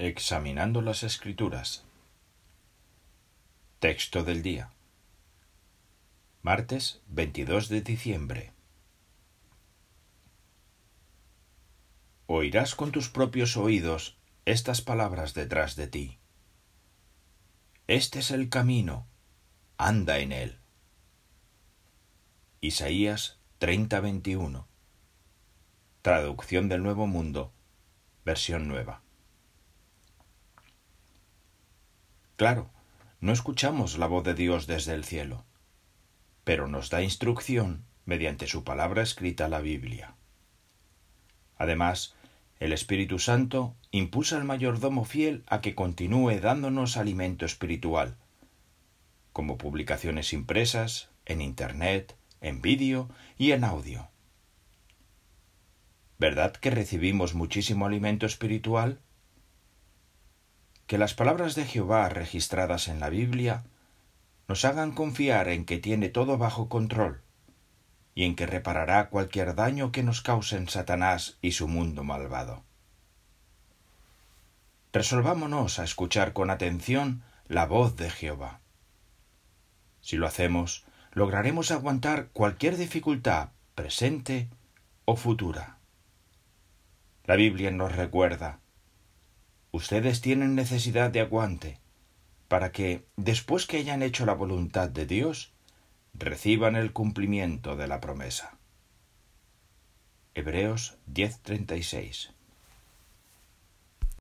Examinando las Escrituras. Texto del día. Martes 22 de diciembre. Oirás con tus propios oídos estas palabras detrás de ti. Este es el camino, anda en él. Isaías 30:21. Traducción del Nuevo Mundo, versión nueva. Claro, no escuchamos la voz de Dios desde el cielo, pero nos da instrucción mediante su palabra escrita la Biblia. Además, el Espíritu Santo impulsa al mayordomo fiel a que continúe dándonos alimento espiritual, como publicaciones impresas, en Internet, en vídeo y en audio. ¿Verdad que recibimos muchísimo alimento espiritual? Que las palabras de Jehová registradas en la Biblia nos hagan confiar en que tiene todo bajo control y en que reparará cualquier daño que nos causen Satanás y su mundo malvado. Resolvámonos a escuchar con atención la voz de Jehová. Si lo hacemos, lograremos aguantar cualquier dificultad presente o futura. La Biblia nos recuerda Ustedes tienen necesidad de aguante para que, después que hayan hecho la voluntad de Dios, reciban el cumplimiento de la promesa. Hebreos 10:36